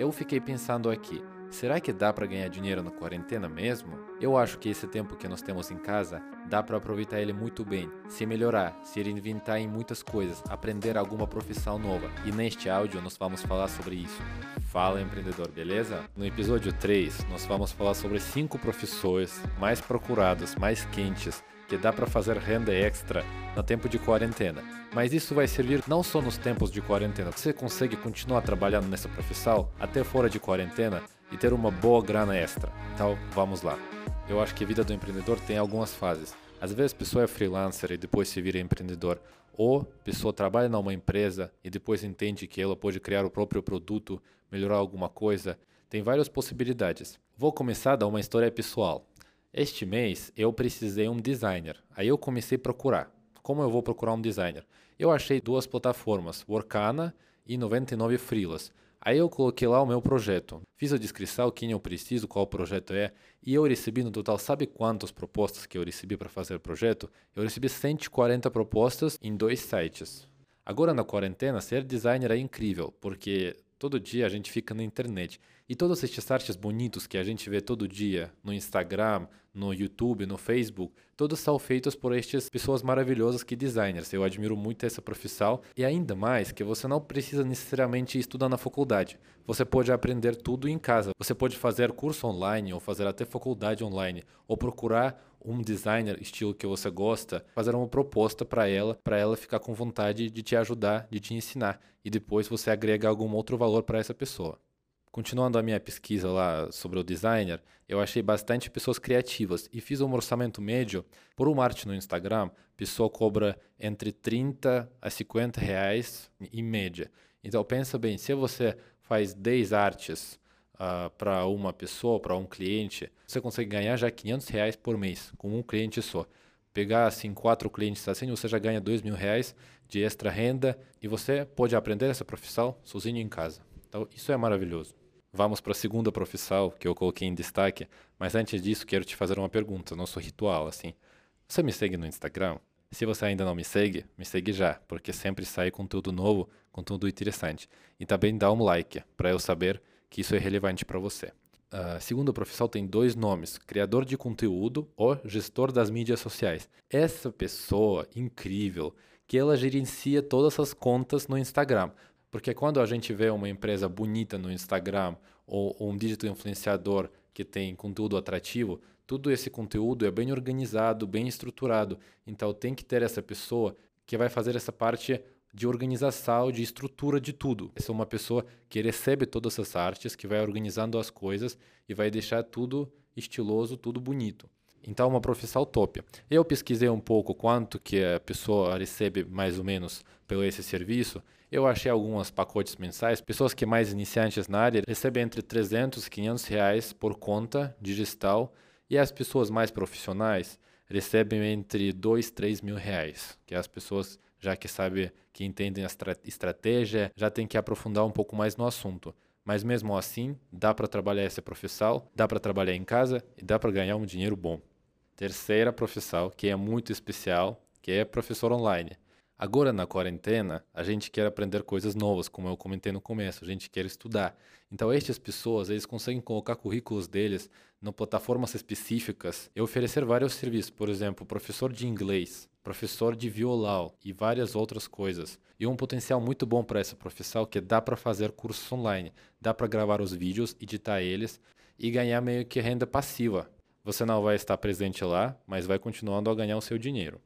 Eu fiquei pensando aqui, será que dá para ganhar dinheiro na quarentena mesmo? Eu acho que esse tempo que nós temos em casa dá para aproveitar ele muito bem, se melhorar, se reinventar em muitas coisas, aprender alguma profissão nova. E neste áudio nós vamos falar sobre isso. Fala empreendedor, beleza? No episódio 3, nós vamos falar sobre cinco profissões mais procuradas, mais quentes que dá para fazer renda extra no tempo de quarentena. Mas isso vai servir não só nos tempos de quarentena. Você consegue continuar trabalhando nessa profissão até fora de quarentena e ter uma boa grana extra. Então, vamos lá. Eu acho que a vida do empreendedor tem algumas fases. Às vezes a pessoa é freelancer e depois se vira empreendedor, ou a pessoa trabalha numa empresa e depois entende que ela pode criar o próprio produto, melhorar alguma coisa. Tem várias possibilidades. Vou começar da uma história pessoal. Este mês eu precisei um designer. Aí eu comecei a procurar. Como eu vou procurar um designer? Eu achei duas plataformas, Workana e 99 Freelas. Aí eu coloquei lá o meu projeto. Fiz a descrição, quem eu preciso, qual projeto é, e eu recebi no total, sabe quantas propostas que eu recebi para fazer o projeto? Eu recebi 140 propostas em dois sites. Agora na quarentena, ser designer é incrível, porque todo dia a gente fica na internet. E todos estes artes bonitos que a gente vê todo dia no Instagram, no YouTube, no Facebook, todos são feitos por estas pessoas maravilhosas que designers. Eu admiro muito essa profissão e ainda mais que você não precisa necessariamente estudar na faculdade. Você pode aprender tudo em casa. Você pode fazer curso online ou fazer até faculdade online ou procurar um designer estilo que você gosta, fazer uma proposta para ela, para ela ficar com vontade de te ajudar, de te ensinar e depois você agrega algum outro valor para essa pessoa. Continuando a minha pesquisa lá sobre o designer, eu achei bastante pessoas criativas e fiz um orçamento médio por uma arte no Instagram. Pessoa cobra entre 30 a 50 reais em média. Então pensa bem, se você faz 10 artes uh, para uma pessoa, para um cliente, você consegue ganhar já 500 reais por mês com um cliente só. Pegar assim quatro clientes assim, você já ganha 2 mil reais de extra renda e você pode aprender essa profissão sozinho em casa. Então isso é maravilhoso. Vamos para a segunda profissão que eu coloquei em destaque, mas antes disso quero te fazer uma pergunta, nosso ritual assim. Você me segue no Instagram? Se você ainda não me segue, me segue já, porque sempre sai conteúdo novo, conteúdo interessante. E também dá um like para eu saber que isso é relevante para você. A segunda profissão tem dois nomes: criador de conteúdo ou gestor das mídias sociais. Essa pessoa incrível que ela gerencia todas as contas no Instagram. Porque quando a gente vê uma empresa bonita no Instagram ou, um digital influenciador que tem conteúdo atrativo, tudo esse conteúdo é bem organizado, bem estruturado. Então tem que ter essa pessoa que vai fazer essa parte de organização, de estrutura de tudo. Essa é uma pessoa que recebe todas essas artes, que vai organizando as coisas e vai deixar tudo estiloso, tudo bonito. Então, uma profissão top. Eu pesquisei um pouco quanto que a pessoa recebe mais ou menos pelo esse serviço. Eu achei alguns pacotes mensais. Pessoas que mais iniciantes na área recebem entre 300 e 500 reais por conta digital e as pessoas mais profissionais recebem entre 2 e 3 mil reais, que as pessoas já que sabem, que entendem a estratégia, já tem que aprofundar um pouco mais no assunto. Mas mesmo assim, dá para trabalhar essa profissão, dá para trabalhar em casa e dá para ganhar um dinheiro bom. Terceira profissão, que é muito especial, que é professor online. Agora na quarentena, a gente quer aprender coisas novas, como eu comentei no começo, a gente quer estudar. Então estas pessoas, eles conseguem colocar currículos deles em plataformas específicas e oferecer vários serviços, por exemplo, professor de inglês, professor de violão e várias outras coisas. E um potencial muito bom para essa profissão que dá para fazer cursos online, dá para gravar os vídeos, editar eles e ganhar meio que renda passiva. Você não vai estar presente lá, mas vai continuando a ganhar o seu dinheiro.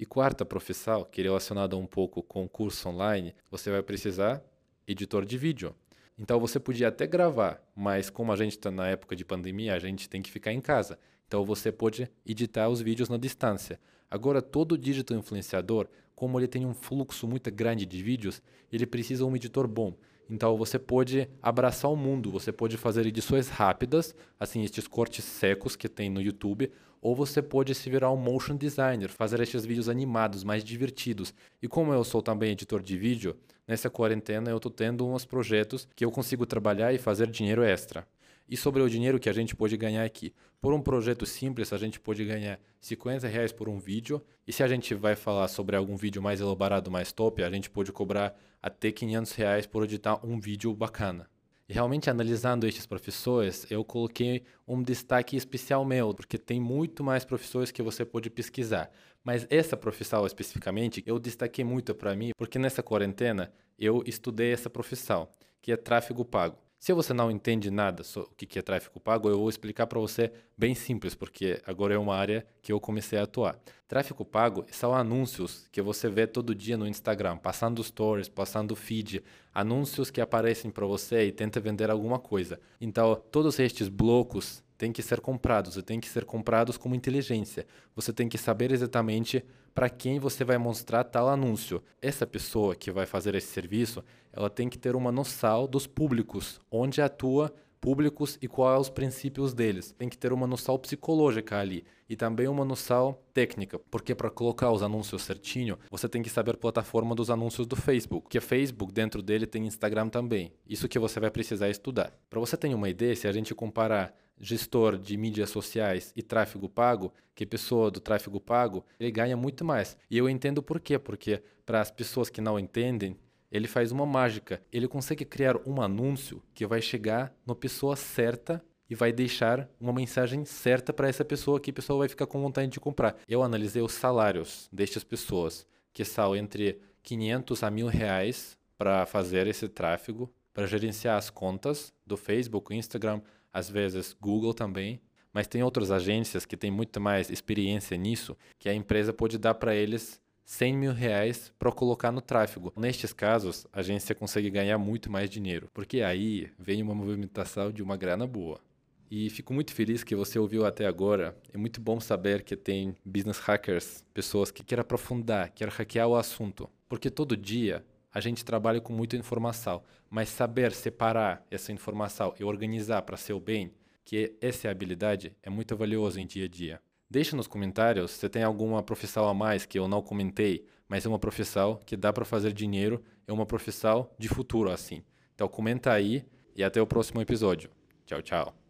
E quarta profissão, que é relacionada um pouco com curso online, você vai precisar editor de vídeo. Então você podia até gravar, mas como a gente está na época de pandemia, a gente tem que ficar em casa. Então você pode editar os vídeos na distância. Agora todo digital influenciador, como ele tem um fluxo muito grande de vídeos, ele precisa um editor bom. Então você pode abraçar o mundo, você pode fazer edições rápidas, assim estes cortes secos que tem no YouTube, ou você pode se virar um motion designer, fazer estes vídeos animados, mais divertidos. E como eu sou também editor de vídeo, nessa quarentena eu estou tendo uns projetos que eu consigo trabalhar e fazer dinheiro extra. E sobre o dinheiro que a gente pode ganhar aqui. Por um projeto simples, a gente pode ganhar 50 reais por um vídeo. E se a gente vai falar sobre algum vídeo mais elaborado, mais top, a gente pode cobrar até 500 reais por editar um vídeo bacana. E realmente analisando estes professores, eu coloquei um destaque especial meu, porque tem muito mais professores que você pode pesquisar. Mas essa profissão especificamente, eu destaquei muito para mim, porque nessa quarentena eu estudei essa profissão, que é tráfego pago. Se você não entende nada sobre o que é tráfego pago, eu vou explicar para você bem simples, porque agora é uma área que eu comecei a atuar. Tráfego pago são anúncios que você vê todo dia no Instagram, passando stories, passando feed, anúncios que aparecem para você e tenta vender alguma coisa. Então, todos estes blocos têm que ser comprados e têm que ser comprados com inteligência. Você tem que saber exatamente para quem você vai mostrar tal anúncio. Essa pessoa que vai fazer esse serviço, ela tem que ter uma noção dos públicos, onde atua públicos e quais são os princípios deles. Tem que ter uma noção psicológica ali e também uma noção técnica, porque para colocar os anúncios certinho, você tem que saber a plataforma dos anúncios do Facebook, que é Facebook dentro dele tem Instagram também. Isso que você vai precisar estudar. Para você ter uma ideia, se a gente comparar gestor de mídias sociais e tráfego pago, que pessoa do tráfego pago, ele ganha muito mais. E eu entendo por quê, porque para as pessoas que não entendem, ele faz uma mágica. Ele consegue criar um anúncio que vai chegar na pessoa certa e vai deixar uma mensagem certa para essa pessoa que a pessoa vai ficar com vontade de comprar. Eu analisei os salários destas pessoas, que são entre 500 a mil reais para fazer esse tráfego, para gerenciar as contas do Facebook, Instagram, às vezes Google também. Mas tem outras agências que têm muito mais experiência nisso, que a empresa pode dar para eles 100 mil reais para colocar no tráfego. Nestes casos, a agência consegue ganhar muito mais dinheiro, porque aí vem uma movimentação de uma grana boa. E fico muito feliz que você ouviu até agora. É muito bom saber que tem business hackers, pessoas que querem aprofundar, querem hackear o assunto. Porque todo dia a gente trabalha com muita informação, mas saber separar essa informação e organizar para seu bem, que essa habilidade, é muito valioso em dia a dia. Deixe nos comentários se tem alguma profissão a mais que eu não comentei, mas é uma profissão que dá para fazer dinheiro, é uma profissão de futuro assim. Então comenta aí e até o próximo episódio. Tchau, tchau.